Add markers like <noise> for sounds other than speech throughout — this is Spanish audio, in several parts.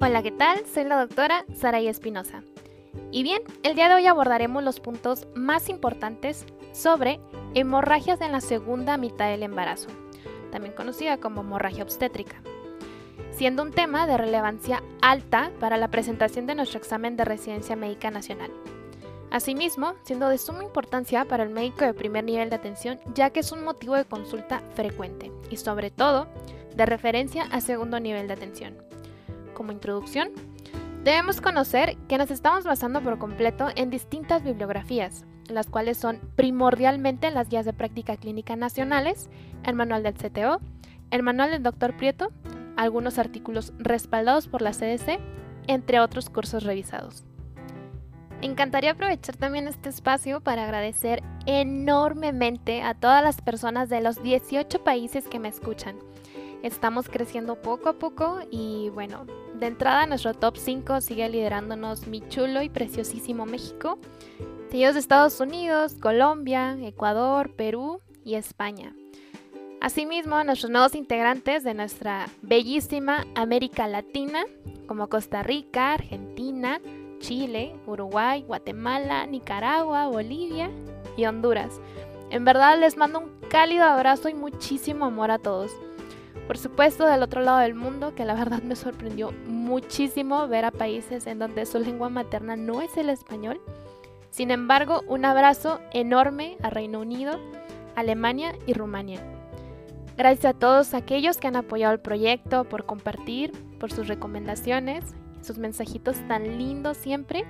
Hola, ¿qué tal? Soy la doctora Saray Espinosa. Y bien, el día de hoy abordaremos los puntos más importantes sobre hemorragias en la segunda mitad del embarazo, también conocida como hemorragia obstétrica, siendo un tema de relevancia alta para la presentación de nuestro examen de residencia médica nacional. Asimismo, siendo de suma importancia para el médico de primer nivel de atención, ya que es un motivo de consulta frecuente y sobre todo de referencia a segundo nivel de atención como introducción, debemos conocer que nos estamos basando por completo en distintas bibliografías, las cuales son primordialmente las guías de práctica clínica nacionales, el manual del CTO, el manual del Dr. Prieto, algunos artículos respaldados por la CDC, entre otros cursos revisados. Encantaría aprovechar también este espacio para agradecer enormemente a todas las personas de los 18 países que me escuchan. Estamos creciendo poco a poco y bueno, de entrada, nuestro top 5 sigue liderándonos mi chulo y preciosísimo México, seguidos de Estados Unidos, Colombia, Ecuador, Perú y España. Asimismo, nuestros nuevos integrantes de nuestra bellísima América Latina, como Costa Rica, Argentina, Chile, Uruguay, Guatemala, Nicaragua, Bolivia y Honduras. En verdad les mando un cálido abrazo y muchísimo amor a todos. Por supuesto, del otro lado del mundo, que la verdad me sorprendió muchísimo ver a países en donde su lengua materna no es el español. Sin embargo, un abrazo enorme a Reino Unido, Alemania y Rumania. Gracias a todos aquellos que han apoyado el proyecto, por compartir, por sus recomendaciones, sus mensajitos tan lindos siempre.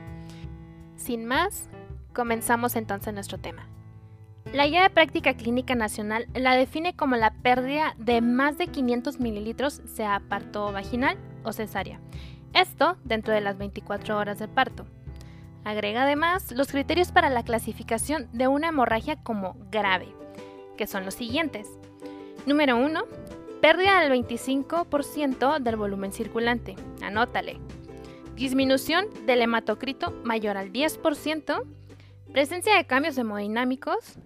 Sin más, comenzamos entonces nuestro tema. La Guía de Práctica Clínica Nacional la define como la pérdida de más de 500 mililitros, sea parto vaginal o cesárea. Esto dentro de las 24 horas de parto. Agrega además los criterios para la clasificación de una hemorragia como grave, que son los siguientes. Número 1. Pérdida del 25% del volumen circulante. Anótale. Disminución del hematocrito mayor al 10%. Presencia de cambios hemodinámicos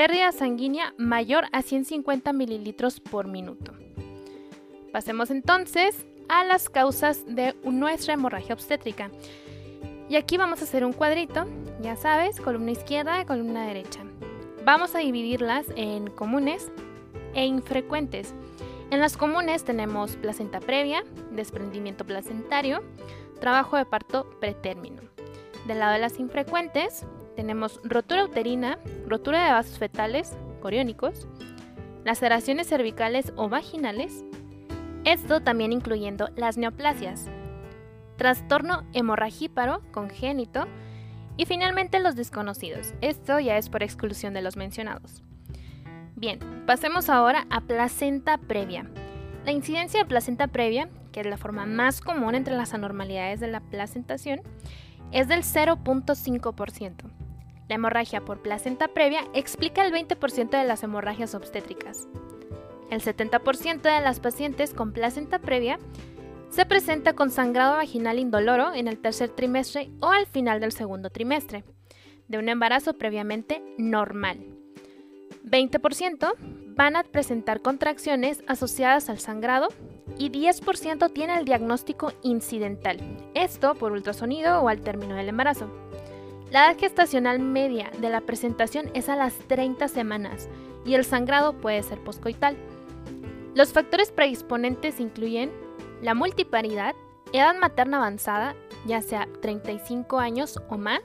pérdida sanguínea mayor a 150 mililitros por minuto. Pasemos entonces a las causas de nuestra hemorragia obstétrica. Y aquí vamos a hacer un cuadrito, ya sabes, columna izquierda y columna derecha. Vamos a dividirlas en comunes e infrecuentes. En las comunes tenemos placenta previa, desprendimiento placentario, trabajo de parto pretérmino. Del lado de las infrecuentes tenemos rotura uterina, rotura de vasos fetales, coriónicos, laceraciones cervicales o vaginales, esto también incluyendo las neoplasias, trastorno hemorragíparo congénito y finalmente los desconocidos. Esto ya es por exclusión de los mencionados. Bien, pasemos ahora a placenta previa. La incidencia de placenta previa, que es la forma más común entre las anormalidades de la placentación, es del 0.5%. La hemorragia por placenta previa explica el 20% de las hemorragias obstétricas. El 70% de las pacientes con placenta previa se presenta con sangrado vaginal indoloro en el tercer trimestre o al final del segundo trimestre, de un embarazo previamente normal. 20% van a presentar contracciones asociadas al sangrado y 10% tiene el diagnóstico incidental, esto por ultrasonido o al término del embarazo. La edad gestacional media de la presentación es a las 30 semanas y el sangrado puede ser poscoital. Los factores predisponentes incluyen la multiparidad, edad materna avanzada, ya sea 35 años o más,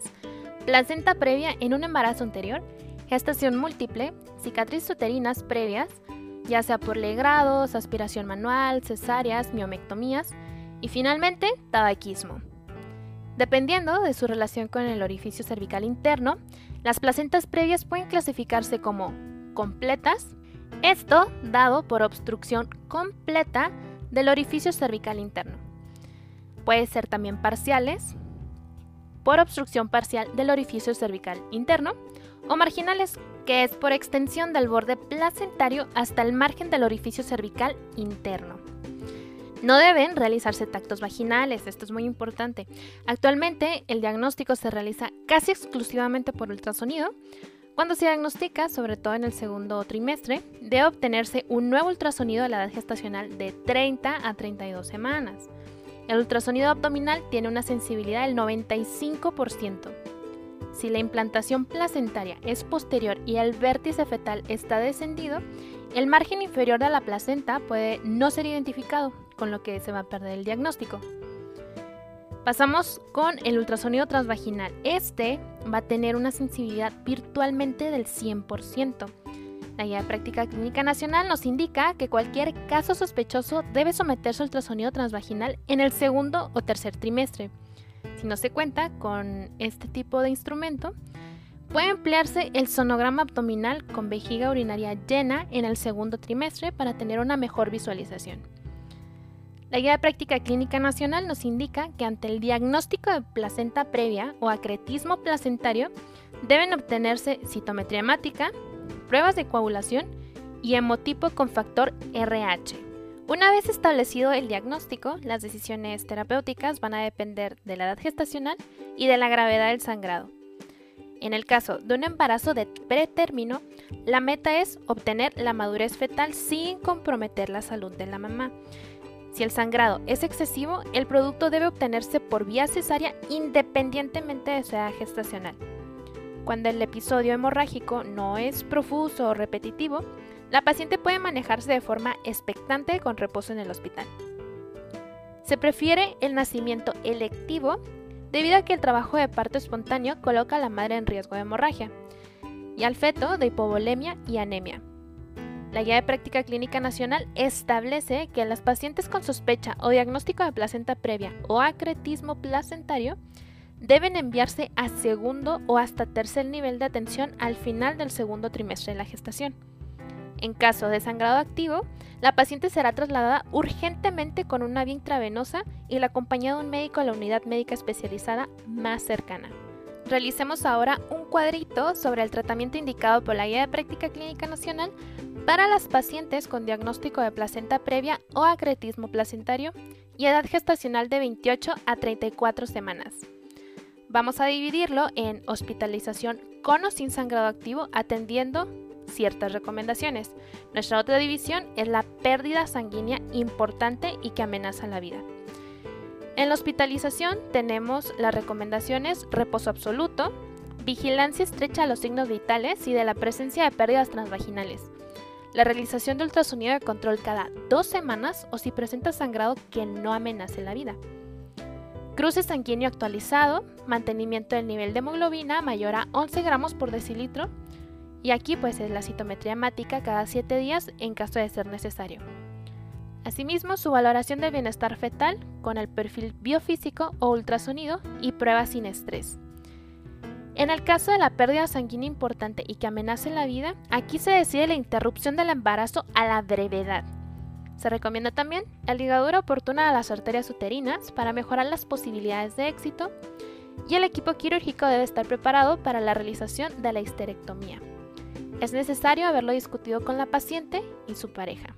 placenta previa en un embarazo anterior, gestación múltiple, cicatrices uterinas previas, ya sea por legrados, aspiración manual, cesáreas, miomectomías y finalmente tabaquismo. Dependiendo de su relación con el orificio cervical interno, las placentas previas pueden clasificarse como completas, esto dado por obstrucción completa del orificio cervical interno. Puede ser también parciales, por obstrucción parcial del orificio cervical interno, o marginales, que es por extensión del borde placentario hasta el margen del orificio cervical interno. No deben realizarse tactos vaginales, esto es muy importante. Actualmente el diagnóstico se realiza casi exclusivamente por ultrasonido. Cuando se diagnostica, sobre todo en el segundo trimestre, debe obtenerse un nuevo ultrasonido a la edad gestacional de 30 a 32 semanas. El ultrasonido abdominal tiene una sensibilidad del 95%. Si la implantación placentaria es posterior y el vértice fetal está descendido, el margen inferior de la placenta puede no ser identificado, con lo que se va a perder el diagnóstico. Pasamos con el ultrasonido transvaginal. Este va a tener una sensibilidad virtualmente del 100%. La Guía de Práctica Clínica Nacional nos indica que cualquier caso sospechoso debe someterse al ultrasonido transvaginal en el segundo o tercer trimestre. Si no se cuenta con este tipo de instrumento, puede emplearse el sonograma abdominal con vejiga urinaria llena en el segundo trimestre para tener una mejor visualización. La Guía de Práctica Clínica Nacional nos indica que ante el diagnóstico de placenta previa o acretismo placentario deben obtenerse citometría hemática, pruebas de coagulación y hemotipo con factor RH. Una vez establecido el diagnóstico, las decisiones terapéuticas van a depender de la edad gestacional y de la gravedad del sangrado. En el caso de un embarazo de pretérmino, la meta es obtener la madurez fetal sin comprometer la salud de la mamá. Si el sangrado es excesivo, el producto debe obtenerse por vía cesárea independientemente de su edad gestacional. Cuando el episodio hemorrágico no es profuso o repetitivo, la paciente puede manejarse de forma expectante con reposo en el hospital. Se prefiere el nacimiento electivo debido a que el trabajo de parto espontáneo coloca a la madre en riesgo de hemorragia y al feto de hipovolemia y anemia. La Guía de Práctica Clínica Nacional establece que las pacientes con sospecha o diagnóstico de placenta previa o acretismo placentario deben enviarse a segundo o hasta tercer nivel de atención al final del segundo trimestre de la gestación. En caso de sangrado activo, la paciente será trasladada urgentemente con una vía intravenosa y la acompañada de un médico a la unidad médica especializada más cercana. Realicemos ahora un cuadrito sobre el tratamiento indicado por la Guía de Práctica Clínica Nacional para las pacientes con diagnóstico de placenta previa o acretismo placentario y edad gestacional de 28 a 34 semanas. Vamos a dividirlo en hospitalización con o sin sangrado activo atendiendo ciertas recomendaciones. Nuestra otra división es la pérdida sanguínea importante y que amenaza la vida. En la hospitalización tenemos las recomendaciones reposo absoluto, vigilancia estrecha a los signos vitales y de la presencia de pérdidas transvaginales, la realización de ultrasonido de control cada dos semanas o si presenta sangrado que no amenace la vida. Cruce sanguíneo actualizado, mantenimiento del nivel de hemoglobina mayor a 11 gramos por decilitro, y aquí pues es la citometría hemática cada 7 días en caso de ser necesario. Asimismo, su valoración del bienestar fetal con el perfil biofísico o ultrasonido y pruebas sin estrés. En el caso de la pérdida sanguínea importante y que amenace la vida, aquí se decide la interrupción del embarazo a la brevedad. Se recomienda también la ligadura oportuna de las arterias uterinas para mejorar las posibilidades de éxito y el equipo quirúrgico debe estar preparado para la realización de la histerectomía. Es necesario haberlo discutido con la paciente y su pareja.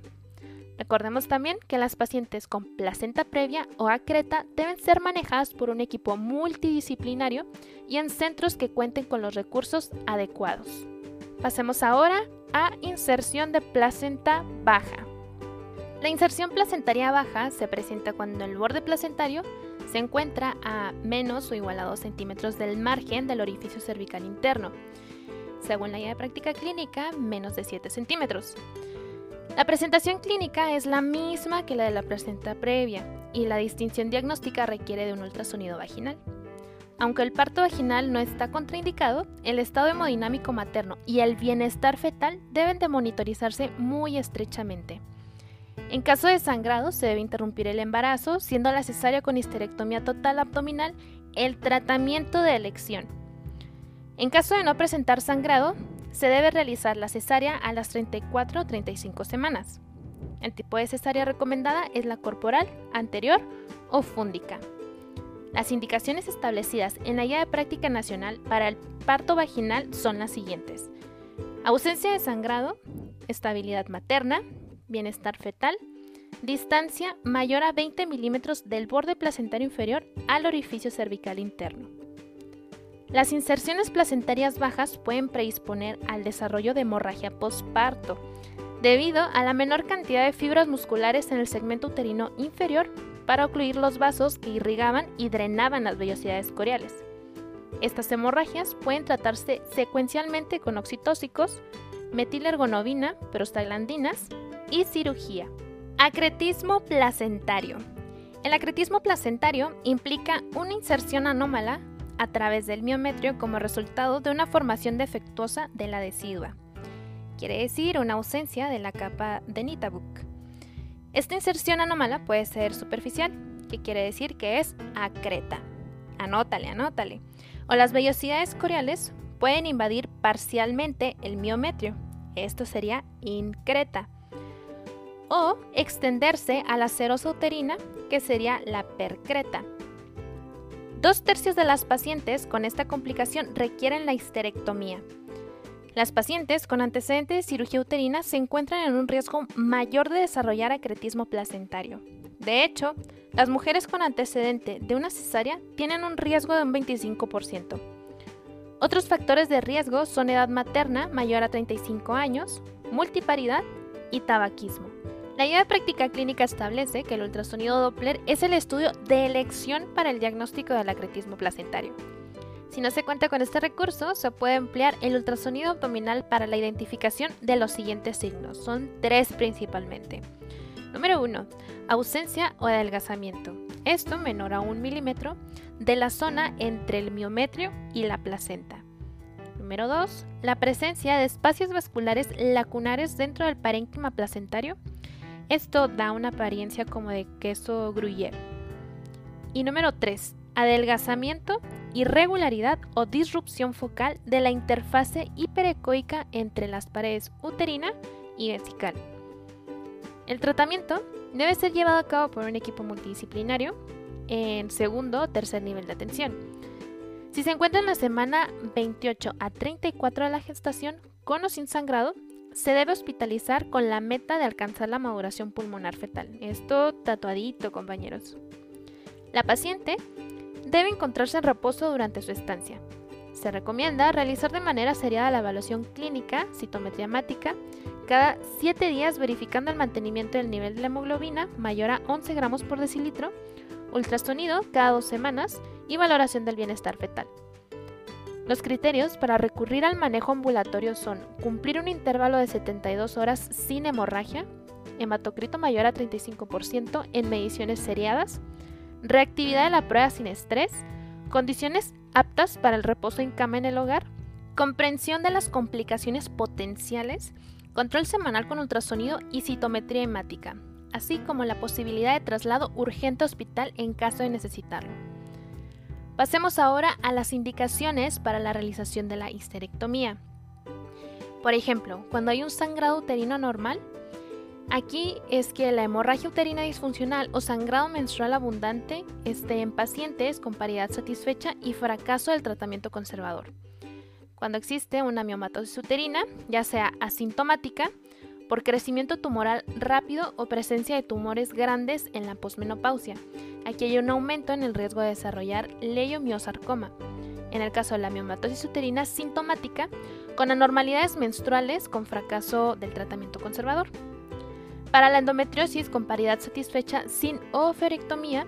Recordemos también que las pacientes con placenta previa o acreta deben ser manejadas por un equipo multidisciplinario y en centros que cuenten con los recursos adecuados. Pasemos ahora a inserción de placenta baja. La inserción placentaria baja se presenta cuando el borde placentario se encuentra a menos o igual a 2 centímetros del margen del orificio cervical interno según la guía de práctica clínica, menos de 7 centímetros. La presentación clínica es la misma que la de la placenta previa y la distinción diagnóstica requiere de un ultrasonido vaginal. Aunque el parto vaginal no está contraindicado, el estado hemodinámico materno y el bienestar fetal deben de monitorizarse muy estrechamente. En caso de sangrado, se debe interrumpir el embarazo, siendo la cesárea con histerectomía total abdominal el tratamiento de elección en caso de no presentar sangrado, se debe realizar la cesárea a las 34 o 35 semanas. El tipo de cesárea recomendada es la corporal, anterior o fúndica. Las indicaciones establecidas en la Guía de Práctica Nacional para el parto vaginal son las siguientes. Ausencia de sangrado, estabilidad materna, bienestar fetal, distancia mayor a 20 milímetros del borde placentario inferior al orificio cervical interno. Las inserciones placentarias bajas pueden predisponer al desarrollo de hemorragia postparto, debido a la menor cantidad de fibras musculares en el segmento uterino inferior para ocluir los vasos que irrigaban y drenaban las vellosidades coriales. Estas hemorragias pueden tratarse secuencialmente con oxitóxicos, metilergonovina, prostaglandinas y cirugía. Acretismo placentario. El acretismo placentario implica una inserción anómala a través del miometrio como resultado de una formación defectuosa de la decidua. Quiere decir una ausencia de la capa de Nitabuk. Esta inserción anómala puede ser superficial, que quiere decir que es acreta. Anótale, anótale. O las vellosidades coriales pueden invadir parcialmente el miometrio. Esto sería increta o extenderse a la serosa uterina, que sería la percreta. Dos tercios de las pacientes con esta complicación requieren la histerectomía. Las pacientes con antecedentes de cirugía uterina se encuentran en un riesgo mayor de desarrollar acretismo placentario. De hecho, las mujeres con antecedente de una cesárea tienen un riesgo de un 25%. Otros factores de riesgo son edad materna mayor a 35 años, multiparidad y tabaquismo. La guía de práctica clínica establece que el ultrasonido Doppler es el estudio de elección para el diagnóstico del acretismo placentario. Si no se cuenta con este recurso, se puede emplear el ultrasonido abdominal para la identificación de los siguientes signos. Son tres principalmente. Número 1. Ausencia o adelgazamiento. Esto menor a un milímetro de la zona entre el miometrio y la placenta. Número 2. La presencia de espacios vasculares lacunares dentro del parénquima placentario esto da una apariencia como de queso gruyere. Y número 3. Adelgazamiento, irregularidad o disrupción focal de la interfase hiperecoica entre las paredes uterina y vesical. El tratamiento debe ser llevado a cabo por un equipo multidisciplinario en segundo o tercer nivel de atención. Si se encuentra en la semana 28 a 34 de la gestación con o sin sangrado, se debe hospitalizar con la meta de alcanzar la maduración pulmonar fetal. Esto tatuadito, compañeros. La paciente debe encontrarse en reposo durante su estancia. Se recomienda realizar de manera seriada la evaluación clínica, citometría hemática, cada 7 días verificando el mantenimiento del nivel de la hemoglobina mayor a 11 gramos por decilitro, ultrasonido cada dos semanas y valoración del bienestar fetal. Los criterios para recurrir al manejo ambulatorio son cumplir un intervalo de 72 horas sin hemorragia, hematocrito mayor a 35% en mediciones seriadas, reactividad de la prueba sin estrés, condiciones aptas para el reposo en cama en el hogar, comprensión de las complicaciones potenciales, control semanal con ultrasonido y citometría hemática, así como la posibilidad de traslado urgente a hospital en caso de necesitarlo. Pasemos ahora a las indicaciones para la realización de la histerectomía. Por ejemplo, cuando hay un sangrado uterino normal, aquí es que la hemorragia uterina disfuncional o sangrado menstrual abundante esté en pacientes con paridad satisfecha y fracaso del tratamiento conservador. Cuando existe una miomatosis uterina, ya sea asintomática, por crecimiento tumoral rápido o presencia de tumores grandes en la posmenopausia. Aquí hay un aumento en el riesgo de desarrollar leiomiosarcoma. En el caso de la miomatosis uterina sintomática, con anormalidades menstruales con fracaso del tratamiento conservador. Para la endometriosis con paridad satisfecha sin oferectomía,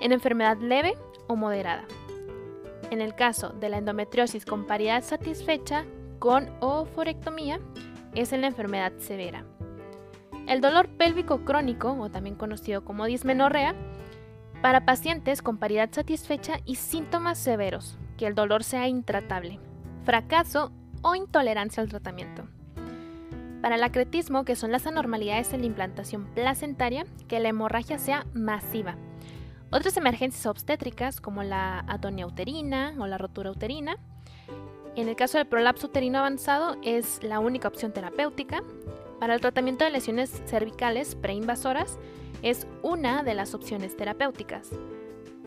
en enfermedad leve o moderada. En el caso de la endometriosis con paridad satisfecha con oforectomía, es en la enfermedad severa. El dolor pélvico crónico, o también conocido como dismenorrea, para pacientes con paridad satisfecha y síntomas severos, que el dolor sea intratable, fracaso o intolerancia al tratamiento. Para el acretismo, que son las anormalidades en la implantación placentaria, que la hemorragia sea masiva. Otras emergencias obstétricas, como la atonia uterina o la rotura uterina, en el caso del prolapso uterino avanzado es la única opción terapéutica. Para el tratamiento de lesiones cervicales preinvasoras es una de las opciones terapéuticas.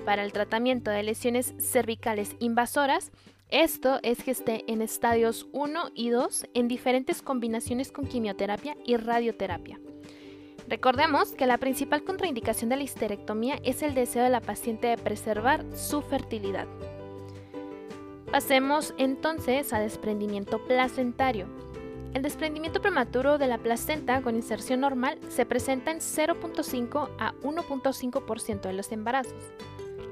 Para el tratamiento de lesiones cervicales invasoras, esto es que esté en estadios 1 y 2 en diferentes combinaciones con quimioterapia y radioterapia. Recordemos que la principal contraindicación de la histerectomía es el deseo de la paciente de preservar su fertilidad. Pasemos entonces a desprendimiento placentario. El desprendimiento prematuro de la placenta con inserción normal se presenta en 0.5 a 1.5% de los embarazos.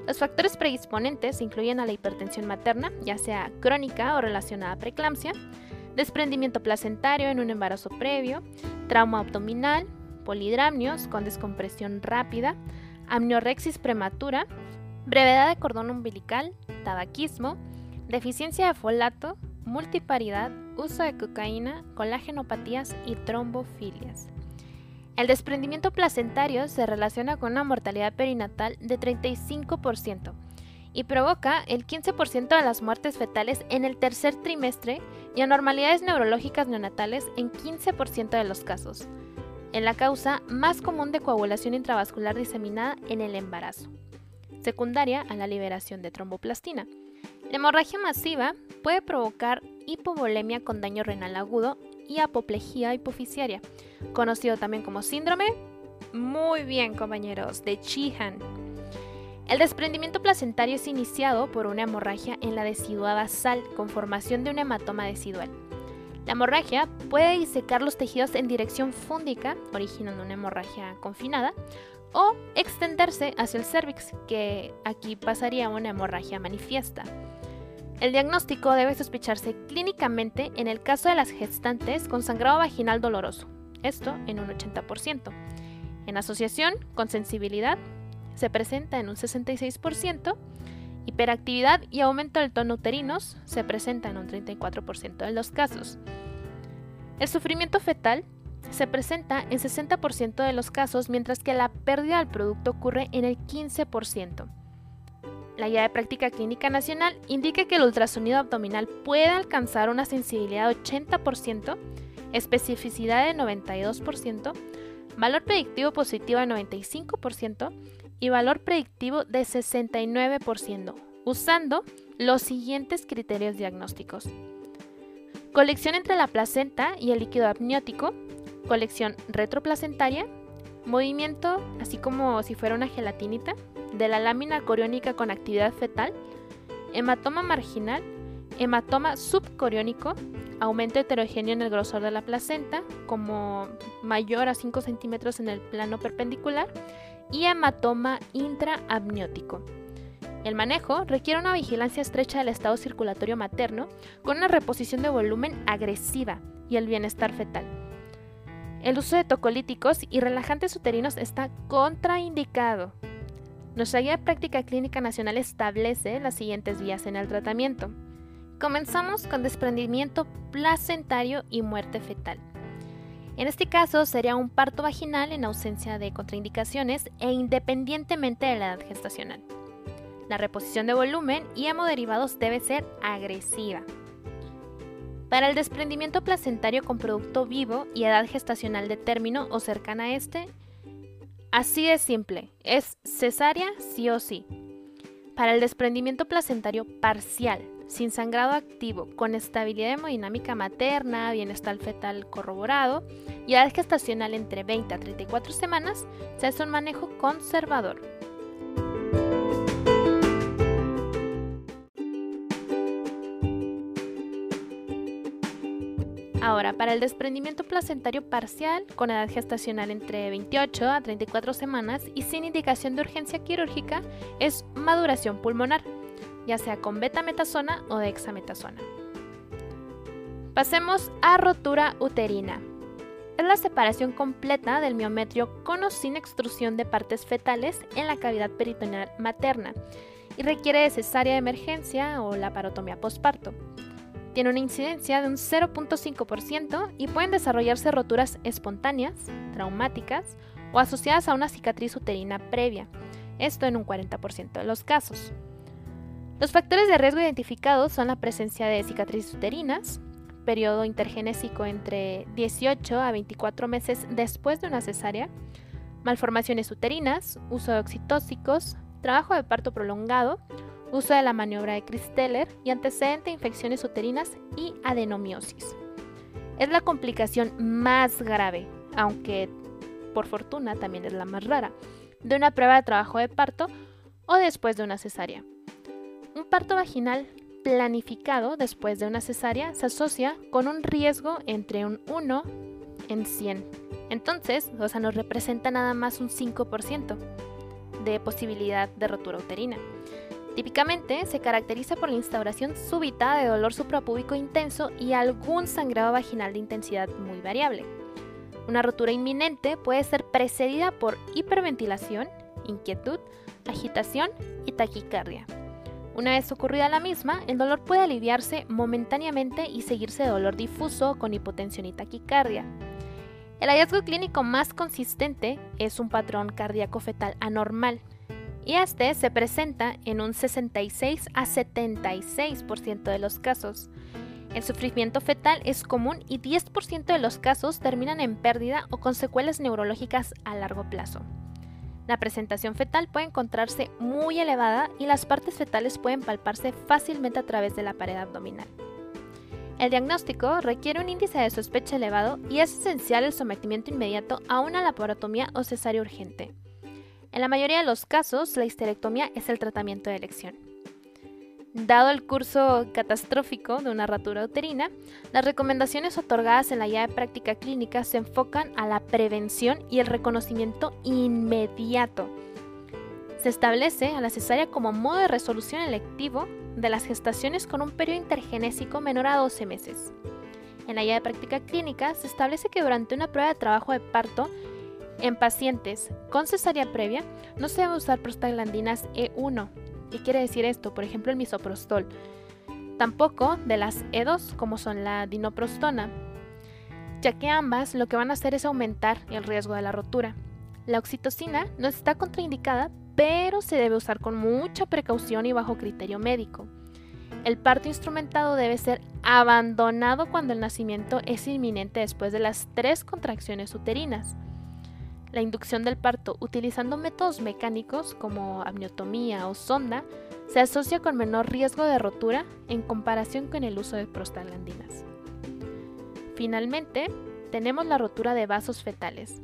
Los factores predisponentes incluyen a la hipertensión materna, ya sea crónica o relacionada a preeclampsia, desprendimiento placentario en un embarazo previo, trauma abdominal, polidramnios con descompresión rápida, amniorexis prematura, brevedad de cordón umbilical, tabaquismo, deficiencia de folato, multiparidad, uso de cocaína, colágenopatías y trombofilias. El desprendimiento placentario se relaciona con una mortalidad perinatal de 35% y provoca el 15% de las muertes fetales en el tercer trimestre y anormalidades neurológicas neonatales en 15% de los casos, en la causa más común de coagulación intravascular diseminada en el embarazo, secundaria a la liberación de tromboplastina. La hemorragia masiva puede provocar hipovolemia con daño renal agudo y apoplejía hipoficiaria, conocido también como síndrome, muy bien compañeros, de Chihan. El desprendimiento placentario es iniciado por una hemorragia en la deciduada sal con formación de un hematoma decidual. La hemorragia puede disecar los tejidos en dirección fúndica, originando una hemorragia confinada, o extenderse hacia el cervix, que aquí pasaría una hemorragia manifiesta. El diagnóstico debe sospecharse clínicamente en el caso de las gestantes con sangrado vaginal doloroso, esto en un 80%. En asociación con sensibilidad se presenta en un 66%, hiperactividad y aumento del tono uterinos se presenta en un 34% de los casos. El sufrimiento fetal se presenta en 60% de los casos, mientras que la pérdida del producto ocurre en el 15%. La guía de práctica clínica nacional indica que el ultrasonido abdominal puede alcanzar una sensibilidad de 80%, especificidad de 92%, valor predictivo positivo de 95% y valor predictivo de 69%, usando los siguientes criterios diagnósticos. Colección entre la placenta y el líquido amniótico, colección retroplacentaria, movimiento así como si fuera una gelatinita, de la lámina coriónica con actividad fetal, hematoma marginal, hematoma subcoriónico, aumento heterogéneo en el grosor de la placenta, como mayor a 5 centímetros en el plano perpendicular, y hematoma intraamniótico. El manejo requiere una vigilancia estrecha del estado circulatorio materno con una reposición de volumen agresiva y el bienestar fetal. El uso de tocolíticos y relajantes uterinos está contraindicado nuestra guía de práctica clínica nacional establece las siguientes vías en el tratamiento. Comenzamos con desprendimiento placentario y muerte fetal. En este caso sería un parto vaginal en ausencia de contraindicaciones e independientemente de la edad gestacional. La reposición de volumen y hemoderivados debe ser agresiva. Para el desprendimiento placentario con producto vivo y edad gestacional de término o cercana a este, Así de simple, es cesárea sí o sí. Para el desprendimiento placentario parcial, sin sangrado activo, con estabilidad hemodinámica materna, bienestar fetal corroborado y edad gestacional entre 20 a 34 semanas, se hace un manejo conservador. Ahora, para el desprendimiento placentario parcial con edad gestacional entre 28 a 34 semanas y sin indicación de urgencia quirúrgica, es maduración pulmonar, ya sea con betametasona o dexametasona. Pasemos a rotura uterina. Es la separación completa del miometrio con o sin extrusión de partes fetales en la cavidad peritoneal materna y requiere de cesárea de emergencia o la parotomía posparto tiene una incidencia de un 0.5% y pueden desarrollarse roturas espontáneas, traumáticas o asociadas a una cicatriz uterina previa, esto en un 40% de los casos. Los factores de riesgo identificados son la presencia de cicatrices uterinas, periodo intergenésico entre 18 a 24 meses después de una cesárea, malformaciones uterinas, uso de oxitóxicos, trabajo de parto prolongado uso de la maniobra de Christeller y antecedente de infecciones uterinas y adenomiosis. Es la complicación más grave, aunque por fortuna también es la más rara, de una prueba de trabajo de parto o después de una cesárea. Un parto vaginal planificado después de una cesárea se asocia con un riesgo entre un 1 en 100. Entonces, o sea, nos representa nada más un 5% de posibilidad de rotura uterina. Típicamente se caracteriza por la instauración súbita de dolor suprapúbico intenso y algún sangrado vaginal de intensidad muy variable. Una rotura inminente puede ser precedida por hiperventilación, inquietud, agitación y taquicardia. Una vez ocurrida la misma, el dolor puede aliviarse momentáneamente y seguirse dolor difuso con hipotensión y taquicardia. El hallazgo clínico más consistente es un patrón cardíaco fetal anormal, y este se presenta en un 66 a 76% de los casos. El sufrimiento fetal es común y 10% de los casos terminan en pérdida o con secuelas neurológicas a largo plazo. La presentación fetal puede encontrarse muy elevada y las partes fetales pueden palparse fácilmente a través de la pared abdominal. El diagnóstico requiere un índice de sospecha elevado y es esencial el sometimiento inmediato a una laparotomía o cesárea urgente. En la mayoría de los casos, la histerectomía es el tratamiento de elección. Dado el curso catastrófico de una rotura uterina, las recomendaciones otorgadas en la guía de práctica clínica se enfocan a la prevención y el reconocimiento inmediato. Se establece a la cesárea como modo de resolución electivo de las gestaciones con un periodo intergenésico menor a 12 meses. En la guía de práctica clínica se establece que durante una prueba de trabajo de parto en pacientes con cesárea previa no se debe usar prostaglandinas E1. ¿Qué quiere decir esto? Por ejemplo, el misoprostol. Tampoco de las E2 como son la dinoprostona, ya que ambas lo que van a hacer es aumentar el riesgo de la rotura. La oxitocina no está contraindicada, pero se debe usar con mucha precaución y bajo criterio médico. El parto instrumentado debe ser abandonado cuando el nacimiento es inminente después de las tres contracciones uterinas la inducción del parto utilizando métodos mecánicos como amniotomía o sonda se asocia con menor riesgo de rotura en comparación con el uso de prostaglandinas. Finalmente, tenemos la rotura de vasos fetales.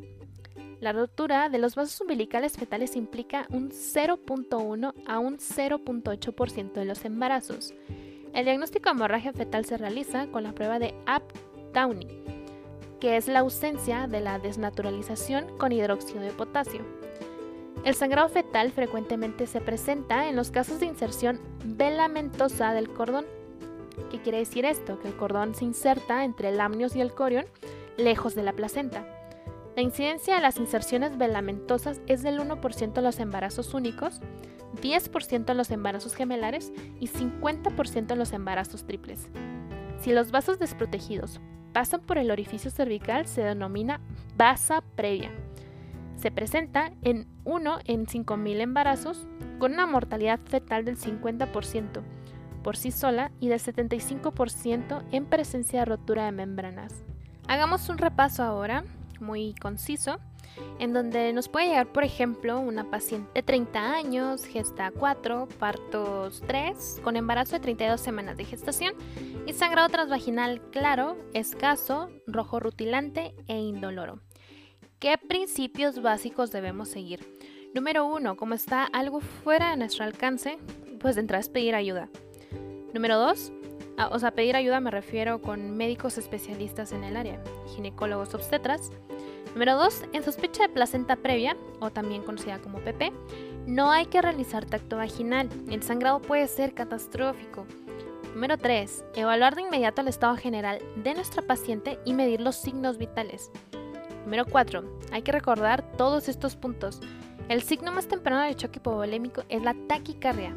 La rotura de los vasos umbilicales fetales implica un 0.1 a un 0.8% de los embarazos. El diagnóstico de hemorragia fetal se realiza con la prueba de App-Downey que es la ausencia de la desnaturalización con hidróxido de potasio. El sangrado fetal frecuentemente se presenta en los casos de inserción velamentosa del cordón. ¿Qué quiere decir esto? Que el cordón se inserta entre el amnios y el corión, lejos de la placenta. La incidencia de las inserciones velamentosas es del 1% en los embarazos únicos, 10% en los embarazos gemelares y 50% en los embarazos triples. Si los vasos desprotegidos pasan por el orificio cervical se denomina basa previa. Se presenta en 1 en 5.000 embarazos con una mortalidad fetal del 50% por sí sola y del 75% en presencia de rotura de membranas. Hagamos un repaso ahora, muy conciso, en donde nos puede llegar, por ejemplo, una paciente de 30 años, gesta 4, partos 3, con embarazo de 32 semanas de gestación y sangrado transvaginal claro, escaso, rojo rutilante e indoloro. ¿Qué principios básicos debemos seguir? Número 1. Como está algo fuera de nuestro alcance, pues de entrada es pedir ayuda. Número 2. Ah, o sea, pedir ayuda me refiero con médicos especialistas en el área, ginecólogos obstetras. Número 2. En sospecha de placenta previa, o también conocida como PP, no hay que realizar tacto vaginal. El sangrado puede ser catastrófico. Número 3. Evaluar de inmediato el estado general de nuestra paciente y medir los signos vitales. Número 4. Hay que recordar todos estos puntos. El signo más temprano de choque hipovolémico es la taquicardia.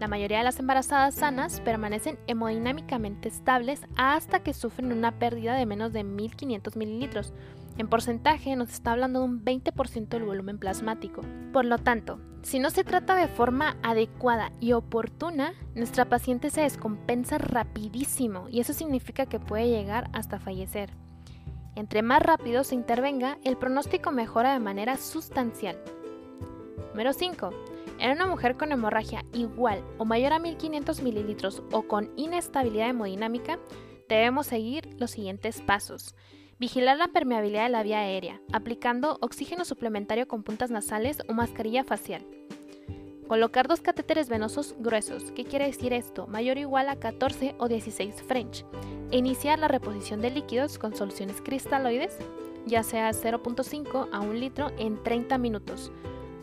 La mayoría de las embarazadas sanas permanecen hemodinámicamente estables hasta que sufren una pérdida de menos de 1500 mililitros en porcentaje nos está hablando de un 20% del volumen plasmático. Por lo tanto, si no se trata de forma adecuada y oportuna, nuestra paciente se descompensa rapidísimo y eso significa que puede llegar hasta fallecer. Entre más rápido se intervenga, el pronóstico mejora de manera sustancial. Número 5. En una mujer con hemorragia igual o mayor a 1500 mililitros o con inestabilidad hemodinámica, debemos seguir los siguientes pasos. Vigilar la permeabilidad de la vía aérea, aplicando oxígeno suplementario con puntas nasales o mascarilla facial. Colocar dos catéteres venosos gruesos. ¿Qué quiere decir esto? Mayor o igual a 14 o 16 French. Iniciar la reposición de líquidos con soluciones cristaloides, ya sea 0.5 a 1 litro en 30 minutos.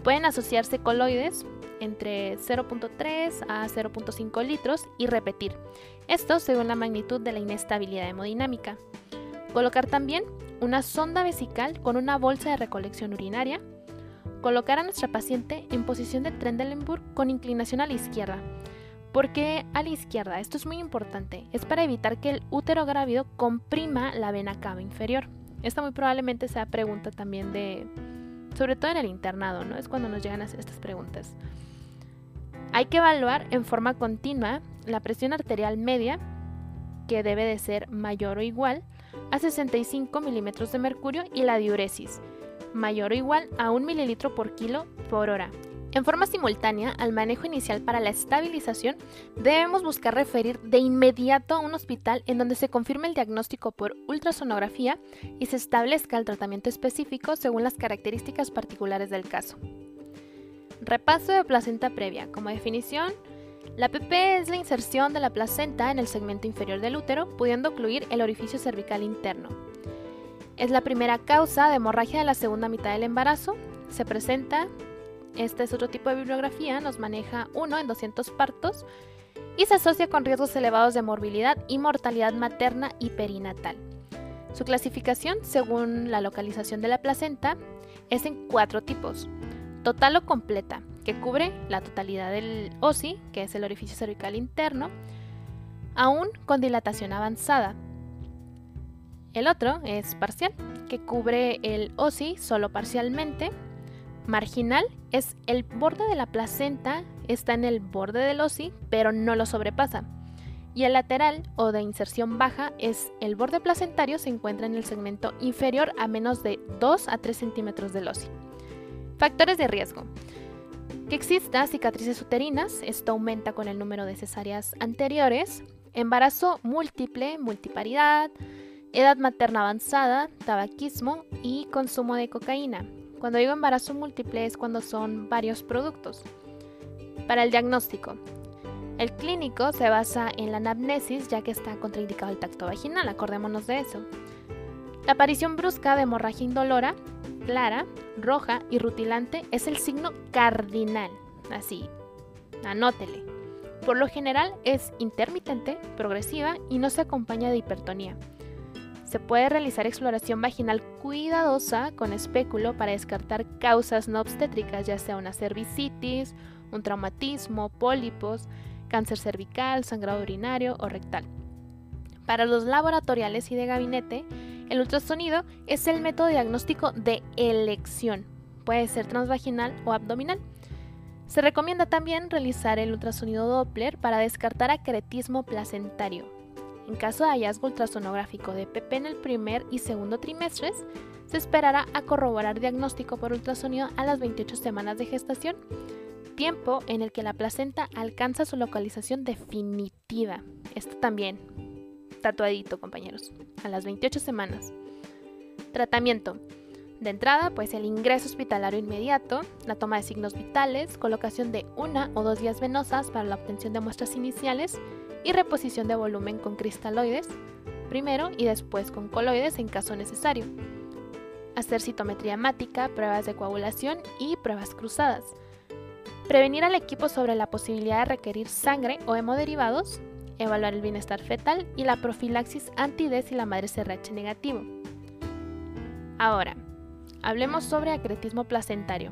Pueden asociarse coloides entre 0.3 a 0.5 litros y repetir. Esto según la magnitud de la inestabilidad hemodinámica. Colocar también una sonda vesical con una bolsa de recolección urinaria. Colocar a nuestra paciente en posición de Trendelenburg con inclinación a la izquierda. ¿Por qué a la izquierda? Esto es muy importante. Es para evitar que el útero grávido comprima la vena cava inferior. Esta muy probablemente sea pregunta también de, sobre todo en el internado, ¿no? Es cuando nos llegan a hacer estas preguntas. Hay que evaluar en forma continua la presión arterial media, que debe de ser mayor o igual a 65 milímetros de mercurio, y la diuresis, mayor o igual a 1 mililitro por kilo por hora. En forma simultánea al manejo inicial para la estabilización, debemos buscar referir de inmediato a un hospital en donde se confirme el diagnóstico por ultrasonografía y se establezca el tratamiento específico según las características particulares del caso. Repaso de placenta previa. Como definición, la PP es la inserción de la placenta en el segmento inferior del útero, pudiendo ocluir el orificio cervical interno. Es la primera causa de hemorragia de la segunda mitad del embarazo. Se presenta, este es otro tipo de bibliografía, nos maneja 1 en 200 partos y se asocia con riesgos elevados de morbilidad y mortalidad materna y perinatal. Su clasificación, según la localización de la placenta, es en cuatro tipos. Total o completa, que cubre la totalidad del OSI, que es el orificio cervical interno, aún con dilatación avanzada. El otro es parcial, que cubre el OSI solo parcialmente. Marginal es el borde de la placenta, está en el borde del OSI, pero no lo sobrepasa. Y el lateral o de inserción baja es el borde placentario, se encuentra en el segmento inferior a menos de 2 a 3 centímetros del OSI. Factores de riesgo. Que exista cicatrices uterinas, esto aumenta con el número de cesáreas anteriores, embarazo múltiple, multiparidad, edad materna avanzada, tabaquismo y consumo de cocaína. Cuando digo embarazo múltiple es cuando son varios productos. Para el diagnóstico, el clínico se basa en la anamnesis ya que está contraindicado el tacto vaginal, acordémonos de eso. La aparición brusca de hemorragia indolora clara, roja y rutilante es el signo cardinal. Así, anótele. Por lo general es intermitente, progresiva y no se acompaña de hipertonía. Se puede realizar exploración vaginal cuidadosa con espéculo para descartar causas no obstétricas, ya sea una cervicitis, un traumatismo, pólipos, cáncer cervical, sangrado urinario o rectal. Para los laboratoriales y de gabinete, el ultrasonido es el método diagnóstico de elección. Puede ser transvaginal o abdominal. Se recomienda también realizar el ultrasonido Doppler para descartar acretismo placentario. En caso de hallazgo ultrasonográfico de PP en el primer y segundo trimestres, se esperará a corroborar diagnóstico por ultrasonido a las 28 semanas de gestación, tiempo en el que la placenta alcanza su localización definitiva. Esto también tatuadito, compañeros, a las 28 semanas. Tratamiento. De entrada, pues el ingreso hospitalario inmediato, la toma de signos vitales, colocación de una o dos vías venosas para la obtención de muestras iniciales y reposición de volumen con cristaloides, primero y después con coloides en caso necesario. Hacer citometría hemática, pruebas de coagulación y pruebas cruzadas. Prevenir al equipo sobre la posibilidad de requerir sangre o hemoderivados evaluar el bienestar fetal y la profilaxis anti si la madre es RH negativo. Ahora, hablemos sobre acretismo placentario.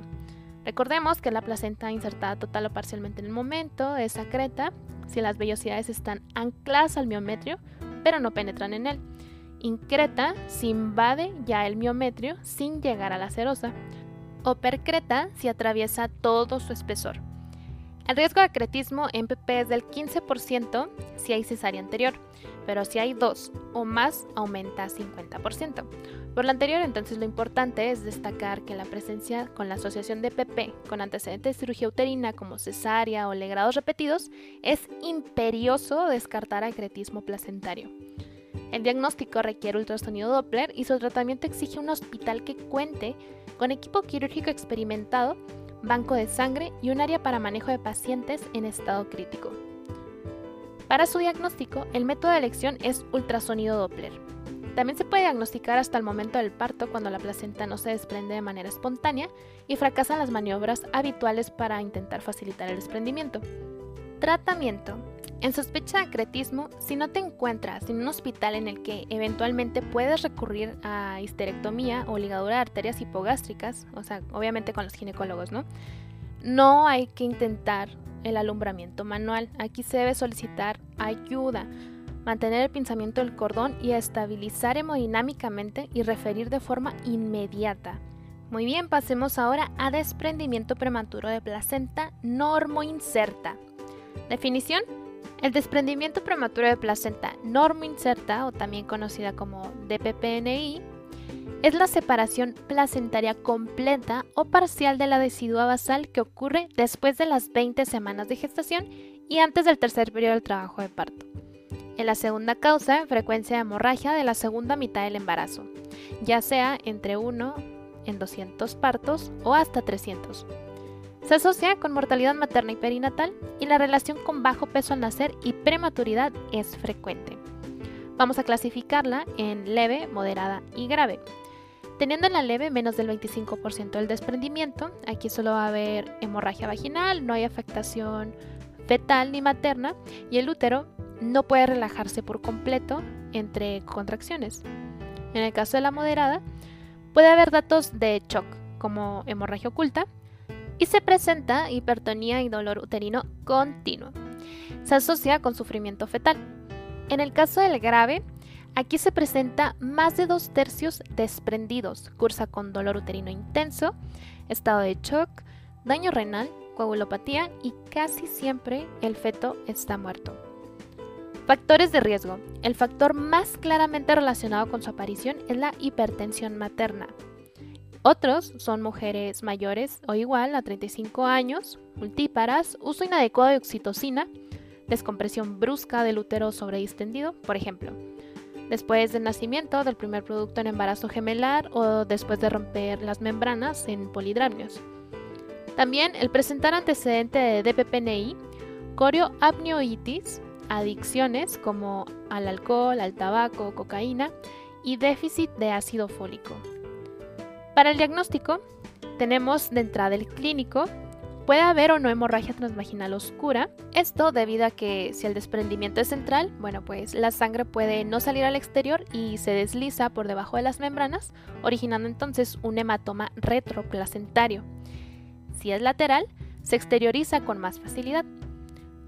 Recordemos que la placenta insertada total o parcialmente en el momento es acreta si las vellosidades están ancladas al miometrio pero no penetran en él. Increta si invade ya el miometrio sin llegar a la serosa. O percreta si atraviesa todo su espesor. El riesgo de acretismo en PP es del 15% si hay cesárea anterior, pero si hay dos o más aumenta a 50%. Por lo anterior, entonces lo importante es destacar que la presencia con la asociación de PP con antecedentes de cirugía uterina como cesárea o legrados repetidos es imperioso descartar acretismo placentario. El diagnóstico requiere ultrasonido Doppler y su tratamiento exige un hospital que cuente con equipo quirúrgico experimentado banco de sangre y un área para manejo de pacientes en estado crítico. Para su diagnóstico, el método de elección es ultrasonido Doppler. También se puede diagnosticar hasta el momento del parto cuando la placenta no se desprende de manera espontánea y fracasan las maniobras habituales para intentar facilitar el desprendimiento. Tratamiento. En sospecha de acretismo, si no te encuentras en un hospital en el que eventualmente puedes recurrir a histerectomía o ligadura de arterias hipogástricas, o sea, obviamente con los ginecólogos, ¿no? No hay que intentar el alumbramiento manual. Aquí se debe solicitar ayuda, mantener el pinzamiento del cordón y estabilizar hemodinámicamente y referir de forma inmediata. Muy bien, pasemos ahora a desprendimiento prematuro de placenta normoinserta. Definición. El desprendimiento prematuro de placenta normoinserta, o también conocida como DPPNI, es la separación placentaria completa o parcial de la decidua basal que ocurre después de las 20 semanas de gestación y antes del tercer periodo del trabajo de parto. En la segunda causa, frecuencia de hemorragia de la segunda mitad del embarazo, ya sea entre 1 en 200 partos o hasta 300. Se asocia con mortalidad materna y perinatal y la relación con bajo peso al nacer y prematuridad es frecuente. Vamos a clasificarla en leve, moderada y grave. Teniendo en la leve menos del 25% del desprendimiento, aquí solo va a haber hemorragia vaginal, no hay afectación fetal ni materna y el útero no puede relajarse por completo entre contracciones. En el caso de la moderada, puede haber datos de shock como hemorragia oculta, y se presenta hipertonía y dolor uterino continuo. Se asocia con sufrimiento fetal. En el caso del grave, aquí se presenta más de dos tercios desprendidos, cursa con dolor uterino intenso, estado de shock, daño renal, coagulopatía y casi siempre el feto está muerto. Factores de riesgo. El factor más claramente relacionado con su aparición es la hipertensión materna, otros son mujeres mayores o igual a 35 años, multíparas, uso inadecuado de oxitocina, descompresión brusca del útero sobredistendido, por ejemplo, después del nacimiento del primer producto en embarazo gemelar o después de romper las membranas en polidramios. También el presentar antecedente de DPPNI, corioapnioitis, adicciones como al alcohol, al tabaco, cocaína y déficit de ácido fólico. Para el diagnóstico, tenemos de entrada el clínico, puede haber o no hemorragia transvaginal oscura. Esto debido a que si el desprendimiento es central, bueno, pues la sangre puede no salir al exterior y se desliza por debajo de las membranas, originando entonces un hematoma retroplacentario. Si es lateral, se exterioriza con más facilidad.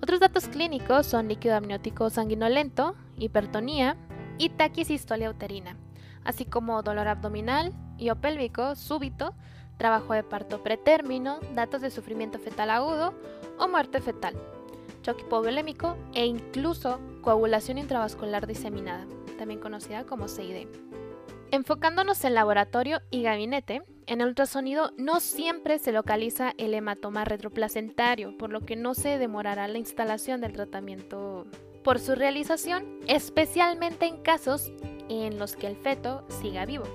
Otros datos clínicos son líquido amniótico sanguinolento, hipertonía y taquisistolia uterina así como dolor abdominal y o pélvico súbito, trabajo de parto pretérmino, datos de sufrimiento fetal agudo o muerte fetal, choque hipovolémico e incluso coagulación intravascular diseminada, también conocida como CID. Enfocándonos en laboratorio y gabinete, en el ultrasonido no siempre se localiza el hematoma retroplacentario, por lo que no se demorará la instalación del tratamiento por su realización, especialmente en casos en los que el feto siga vivo.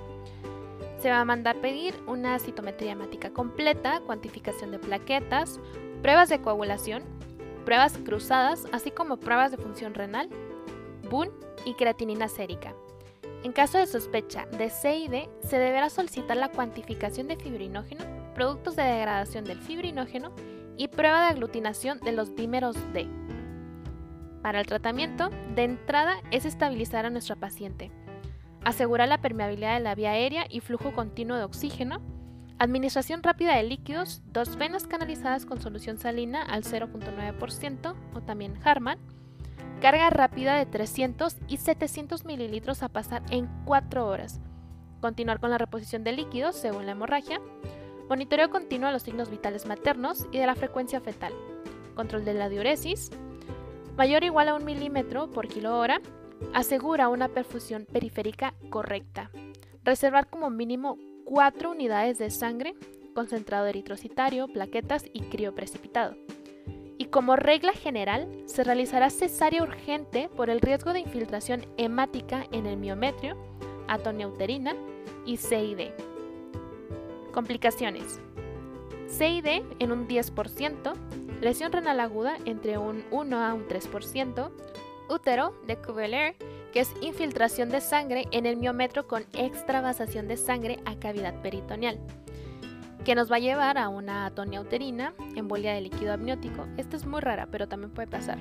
Se va a mandar pedir una citometría hemática completa, cuantificación de plaquetas, pruebas de coagulación, pruebas cruzadas, así como pruebas de función renal, BUN y creatinina sérica. En caso de sospecha de CID, se deberá solicitar la cuantificación de fibrinógeno, productos de degradación del fibrinógeno y prueba de aglutinación de los dímeros D. Para el tratamiento, de entrada es estabilizar a nuestra paciente, asegurar la permeabilidad de la vía aérea y flujo continuo de oxígeno, administración rápida de líquidos, dos venas canalizadas con solución salina al 0.9% o también Harman, carga rápida de 300 y 700 mililitros a pasar en 4 horas, continuar con la reposición de líquidos según la hemorragia, monitoreo continuo de los signos vitales maternos y de la frecuencia fetal, control de la diuresis, mayor o igual a un milímetro por kilo hora, Asegura una perfusión periférica correcta. Reservar como mínimo 4 unidades de sangre, concentrado eritrocitario, plaquetas y crioprecipitado. Y como regla general, se realizará cesárea urgente por el riesgo de infiltración hemática en el miometrio, atonia uterina y CID. Complicaciones. CID en un 10%, lesión renal aguda entre un 1 a un 3%, útero de Cuvier, que es infiltración de sangre en el miómetro con extravasación de sangre a cavidad peritoneal, que nos va a llevar a una atonia uterina, embolia de líquido amniótico. Esta es muy rara, pero también puede pasar.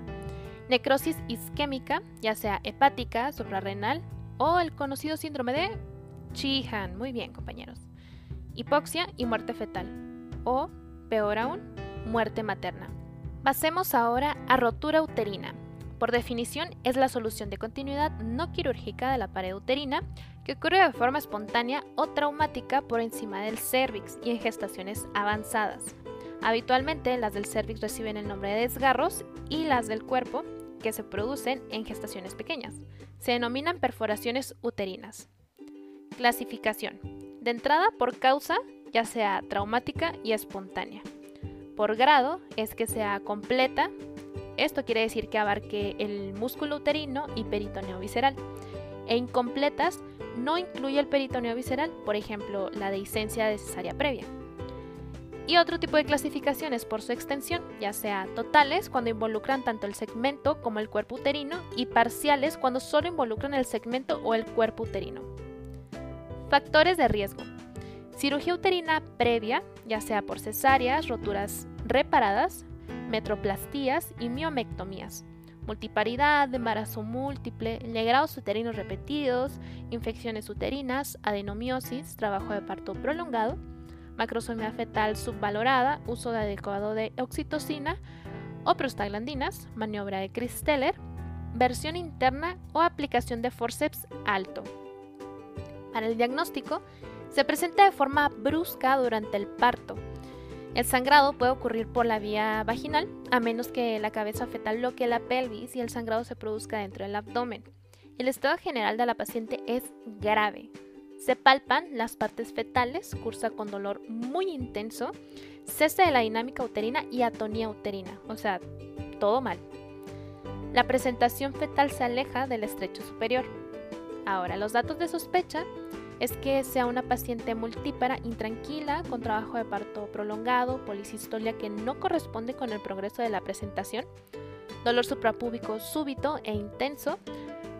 Necrosis isquémica, ya sea hepática, suprarrenal o el conocido síndrome de Chihan. Muy bien, compañeros. Hipoxia y muerte fetal. O, peor aún, muerte materna. Pasemos ahora a rotura uterina. Por definición, es la solución de continuidad no quirúrgica de la pared uterina que ocurre de forma espontánea o traumática por encima del cervix y en gestaciones avanzadas. Habitualmente las del cervix reciben el nombre de desgarros y las del cuerpo, que se producen en gestaciones pequeñas, se denominan perforaciones uterinas. Clasificación. De entrada por causa, ya sea traumática y espontánea. Por grado es que sea completa, esto quiere decir que abarque el músculo uterino y peritoneo visceral. E incompletas no incluye el peritoneo visceral, por ejemplo, la dehiscencia de cesárea previa. Y otro tipo de clasificaciones por su extensión, ya sea totales cuando involucran tanto el segmento como el cuerpo uterino y parciales cuando solo involucran el segmento o el cuerpo uterino. Factores de riesgo. Cirugía uterina previa, ya sea por cesáreas, roturas reparadas, metroplastías y miomectomías, multiparidad, embarazo múltiple, legrados uterinos repetidos, infecciones uterinas, adenomiosis, trabajo de parto prolongado, macrosomía fetal subvalorada, uso adecuado de oxitocina o prostaglandinas, maniobra de Christeller, versión interna o aplicación de forceps alto. Para el diagnóstico, se presenta de forma brusca durante el parto, el sangrado puede ocurrir por la vía vaginal, a menos que la cabeza fetal bloquee la pelvis y el sangrado se produzca dentro del abdomen. El estado general de la paciente es grave. Se palpan las partes fetales, cursa con dolor muy intenso, cese de la dinámica uterina y atonía uterina, o sea, todo mal. La presentación fetal se aleja del estrecho superior. Ahora, los datos de sospecha es que sea una paciente multípara intranquila, con trabajo de parto prolongado, policistolia que no corresponde con el progreso de la presentación, dolor suprapúbico súbito e intenso,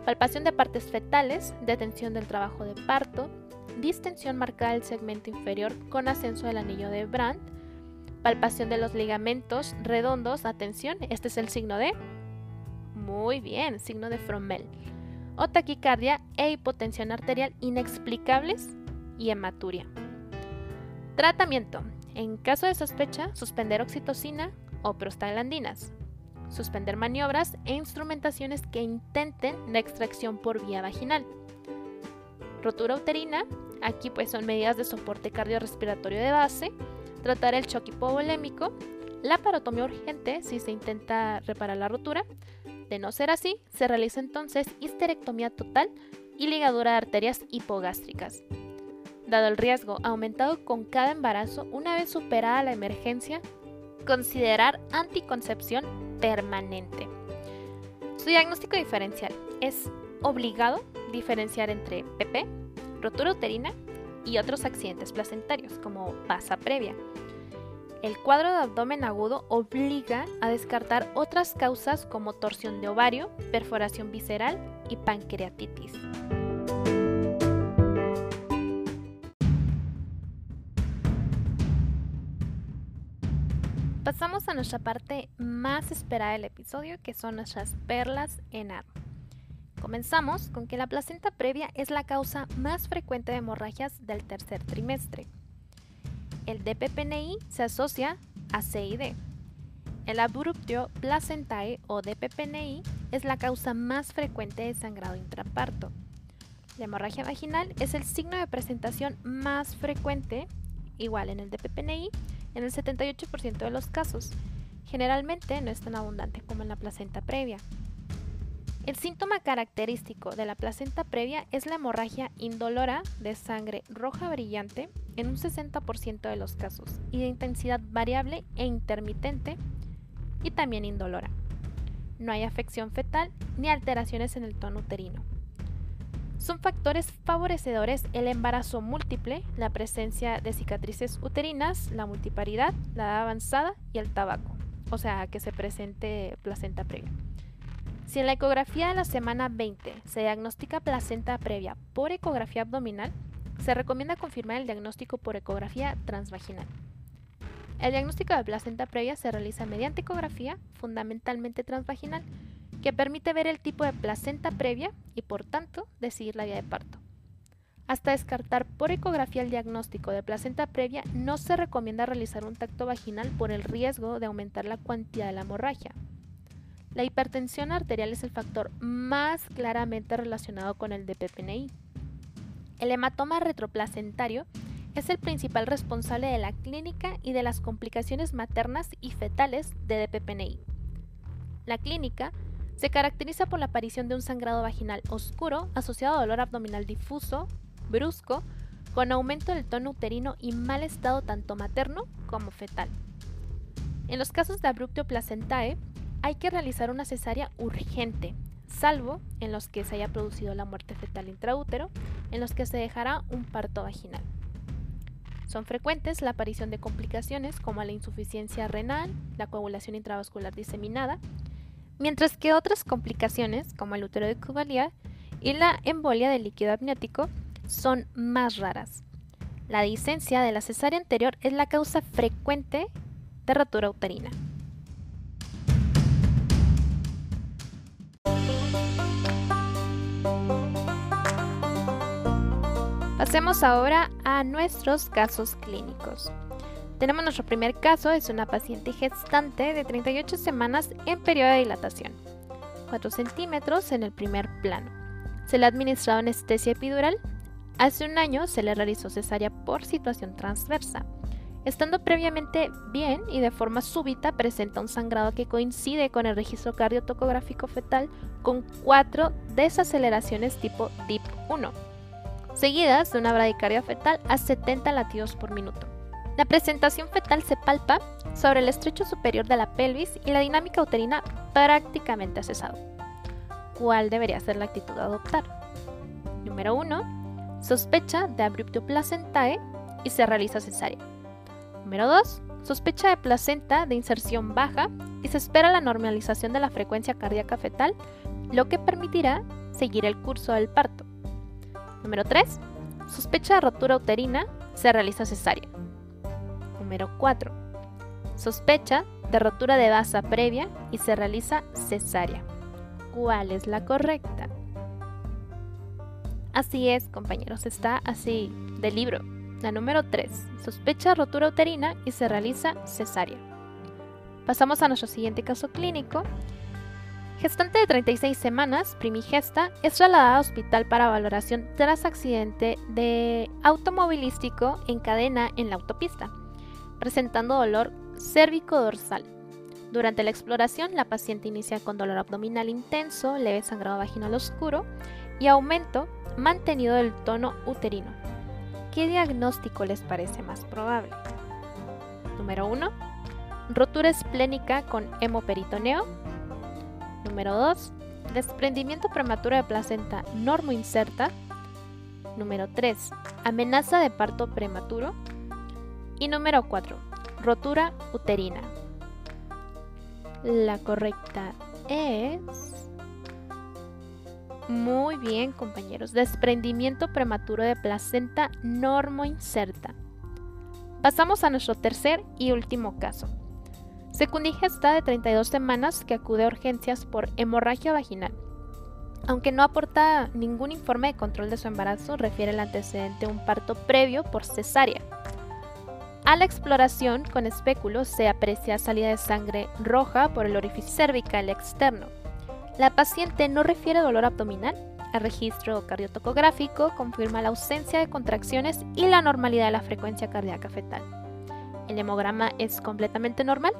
palpación de partes fetales, detención del trabajo de parto, distensión marcada del segmento inferior con ascenso del anillo de Brandt, palpación de los ligamentos redondos, atención, este es el signo de... Muy bien, signo de Frommel o taquicardia e hipotensión arterial inexplicables y hematuria. Tratamiento. En caso de sospecha, suspender oxitocina o prostaglandinas. Suspender maniobras e instrumentaciones que intenten la extracción por vía vaginal. Rotura uterina. Aquí pues son medidas de soporte cardiorrespiratorio de base. Tratar el choque hipovolémico. La parotomía urgente si se intenta reparar la rotura de no ser así, se realiza entonces histerectomía total y ligadura de arterias hipogástricas. Dado el riesgo aumentado con cada embarazo, una vez superada la emergencia, considerar anticoncepción permanente. Su diagnóstico diferencial es obligado diferenciar entre PP, rotura uterina y otros accidentes placentarios como pasa previa. El cuadro de abdomen agudo obliga a descartar otras causas como torsión de ovario, perforación visceral y pancreatitis. Pasamos a nuestra parte más esperada del episodio, que son nuestras perlas en aro. Comenzamos con que la placenta previa es la causa más frecuente de hemorragias del tercer trimestre el DPPNI se asocia a CID. El abruptio placentae o DPPNI es la causa más frecuente de sangrado intraparto. La hemorragia vaginal es el signo de presentación más frecuente, igual en el DPPNI, en el 78% de los casos. Generalmente no es tan abundante como en la placenta previa. El síntoma característico de la placenta previa es la hemorragia indolora de sangre roja brillante en un 60% de los casos y de intensidad variable e intermitente y también indolora. No hay afección fetal ni alteraciones en el tono uterino. son factores favorecedores el embarazo múltiple, la presencia de cicatrices uterinas, la multiparidad, la edad avanzada y el tabaco, o sea, que se presente placenta previa. Si en la ecografía de la semana 20 se diagnostica placenta previa por ecografía abdominal, se recomienda confirmar el diagnóstico por ecografía transvaginal. El diagnóstico de placenta previa se realiza mediante ecografía, fundamentalmente transvaginal, que permite ver el tipo de placenta previa y por tanto decidir la vía de parto. Hasta descartar por ecografía el diagnóstico de placenta previa, no se recomienda realizar un tacto vaginal por el riesgo de aumentar la cuantía de la hemorragia. La hipertensión arterial es el factor más claramente relacionado con el DPPNI. El hematoma retroplacentario es el principal responsable de la clínica y de las complicaciones maternas y fetales de DPPNI. La clínica se caracteriza por la aparición de un sangrado vaginal oscuro asociado a dolor abdominal difuso, brusco, con aumento del tono uterino y mal estado tanto materno como fetal. En los casos de abrupto placentae, hay que realizar una cesárea urgente, salvo en los que se haya producido la muerte fetal intraútero, en los que se dejará un parto vaginal. Son frecuentes la aparición de complicaciones como la insuficiencia renal, la coagulación intravascular diseminada, mientras que otras complicaciones, como el útero de Cuvalía y la embolia del líquido amniótico, son más raras. La disencia de la cesárea anterior es la causa frecuente de rotura uterina. Pasemos ahora a nuestros casos clínicos. Tenemos nuestro primer caso, es una paciente gestante de 38 semanas en periodo de dilatación, 4 centímetros en el primer plano. Se le ha administrado anestesia epidural. Hace un año se le realizó cesárea por situación transversa. Estando previamente bien y de forma súbita presenta un sangrado que coincide con el registro cardiotocográfico fetal con cuatro desaceleraciones tipo DIP 1, seguidas de una bradicardia fetal a 70 latidos por minuto. La presentación fetal se palpa sobre el estrecho superior de la pelvis y la dinámica uterina prácticamente ha cesado. ¿Cuál debería ser la actitud a adoptar? Número 1. Sospecha de abrupto placentae y se realiza cesárea. Número 2. Sospecha de placenta de inserción baja y se espera la normalización de la frecuencia cardíaca fetal, lo que permitirá seguir el curso del parto. Número 3. Sospecha de rotura uterina, se realiza cesárea. Número 4. Sospecha de rotura de basa previa y se realiza cesárea. ¿Cuál es la correcta? Así es, compañeros, está así del libro. La número 3. Sospecha rotura uterina y se realiza cesárea. Pasamos a nuestro siguiente caso clínico. Gestante de 36 semanas, primigesta, es trasladada a hospital para valoración tras accidente de automovilístico en cadena en la autopista presentando dolor cérvico-dorsal. Durante la exploración, la paciente inicia con dolor abdominal intenso, leve sangrado vaginal oscuro y aumento mantenido del tono uterino. ¿Qué diagnóstico les parece más probable? Número 1. Rotura esplénica con hemoperitoneo. Número 2. Desprendimiento prematuro de placenta normoinserta. Número 3. Amenaza de parto prematuro. Y número 4. Rotura uterina. La correcta es... Muy bien, compañeros. Desprendimiento prematuro de placenta normoinserta. Pasamos a nuestro tercer y último caso. Secundigesta de 32 semanas que acude a urgencias por hemorragia vaginal. Aunque no aporta ningún informe de control de su embarazo, refiere el antecedente a un parto previo por cesárea. A la exploración con espéculos se aprecia salida de sangre roja por el orificio cervical externo. La paciente no refiere dolor abdominal. El registro cardiotocográfico confirma la ausencia de contracciones y la normalidad de la frecuencia cardíaca fetal. El hemograma es completamente normal.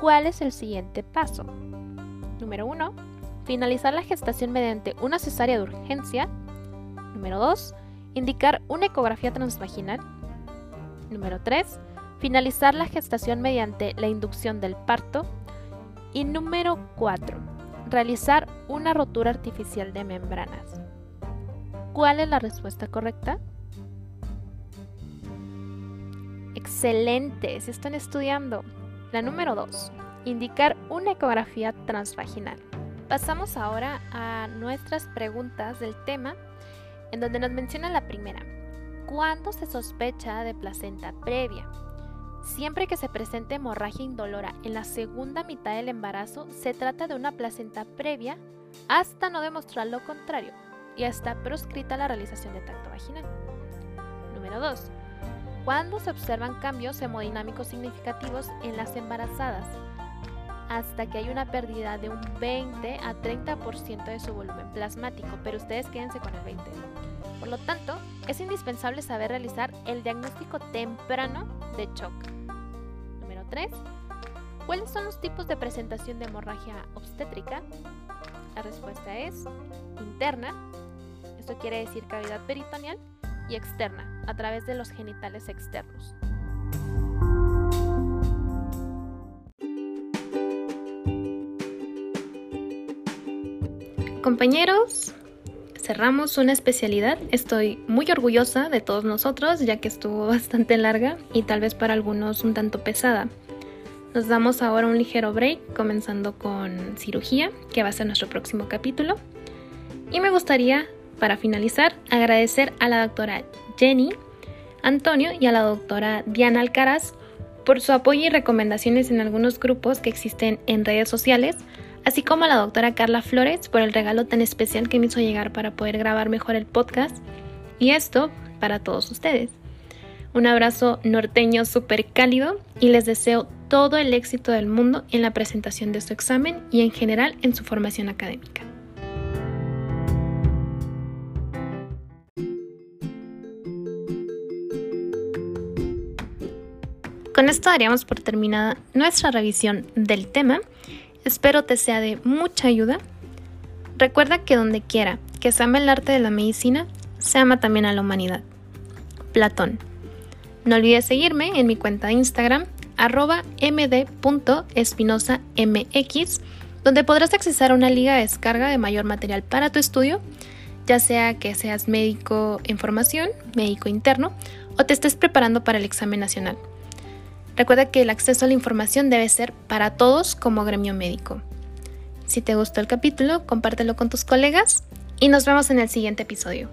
¿Cuál es el siguiente paso? Número 1. Finalizar la gestación mediante una cesárea de urgencia. Número 2. Indicar una ecografía transvaginal. Número 3. Finalizar la gestación mediante la inducción del parto. Y número 4. Realizar una rotura artificial de membranas. ¿Cuál es la respuesta correcta? Excelente, se están estudiando. La número 2. Indicar una ecografía transvaginal. Pasamos ahora a nuestras preguntas del tema, en donde nos menciona la primera. ¿Cuándo se sospecha de placenta previa? Siempre que se presente hemorragia indolora en la segunda mitad del embarazo, se trata de una placenta previa hasta no demostrar lo contrario y está proscrita la realización de tacto vaginal. Número 2. Cuando se observan cambios hemodinámicos significativos en las embarazadas, hasta que hay una pérdida de un 20 a 30% de su volumen plasmático, pero ustedes quédense con el 20. Por lo tanto, es indispensable saber realizar el diagnóstico temprano de shock. Número 3. ¿Cuáles son los tipos de presentación de hemorragia obstétrica? La respuesta es interna, esto quiere decir cavidad peritoneal, y externa, a través de los genitales externos. Compañeros, cerramos una especialidad. Estoy muy orgullosa de todos nosotros, ya que estuvo <laughs> bastante larga y tal vez para algunos un tanto pesada. Nos damos ahora un ligero break, comenzando con cirugía, que va a ser nuestro próximo capítulo. Y me gustaría, para finalizar, agradecer a la doctora Jenny, Antonio y a la doctora Diana Alcaraz por su apoyo y recomendaciones en algunos grupos que existen en redes sociales así como a la doctora Carla Flores por el regalo tan especial que me hizo llegar para poder grabar mejor el podcast. Y esto para todos ustedes. Un abrazo norteño súper cálido y les deseo todo el éxito del mundo en la presentación de su examen y en general en su formación académica. Con esto daríamos por terminada nuestra revisión del tema Espero te sea de mucha ayuda. Recuerda que donde quiera que se ama el arte de la medicina, se ama también a la humanidad. Platón. No olvides seguirme en mi cuenta de Instagram, arroba md.espinosamx, donde podrás accesar a una liga de descarga de mayor material para tu estudio, ya sea que seas médico en formación, médico interno, o te estés preparando para el examen nacional. Recuerda que el acceso a la información debe ser para todos como gremio médico. Si te gustó el capítulo, compártelo con tus colegas y nos vemos en el siguiente episodio.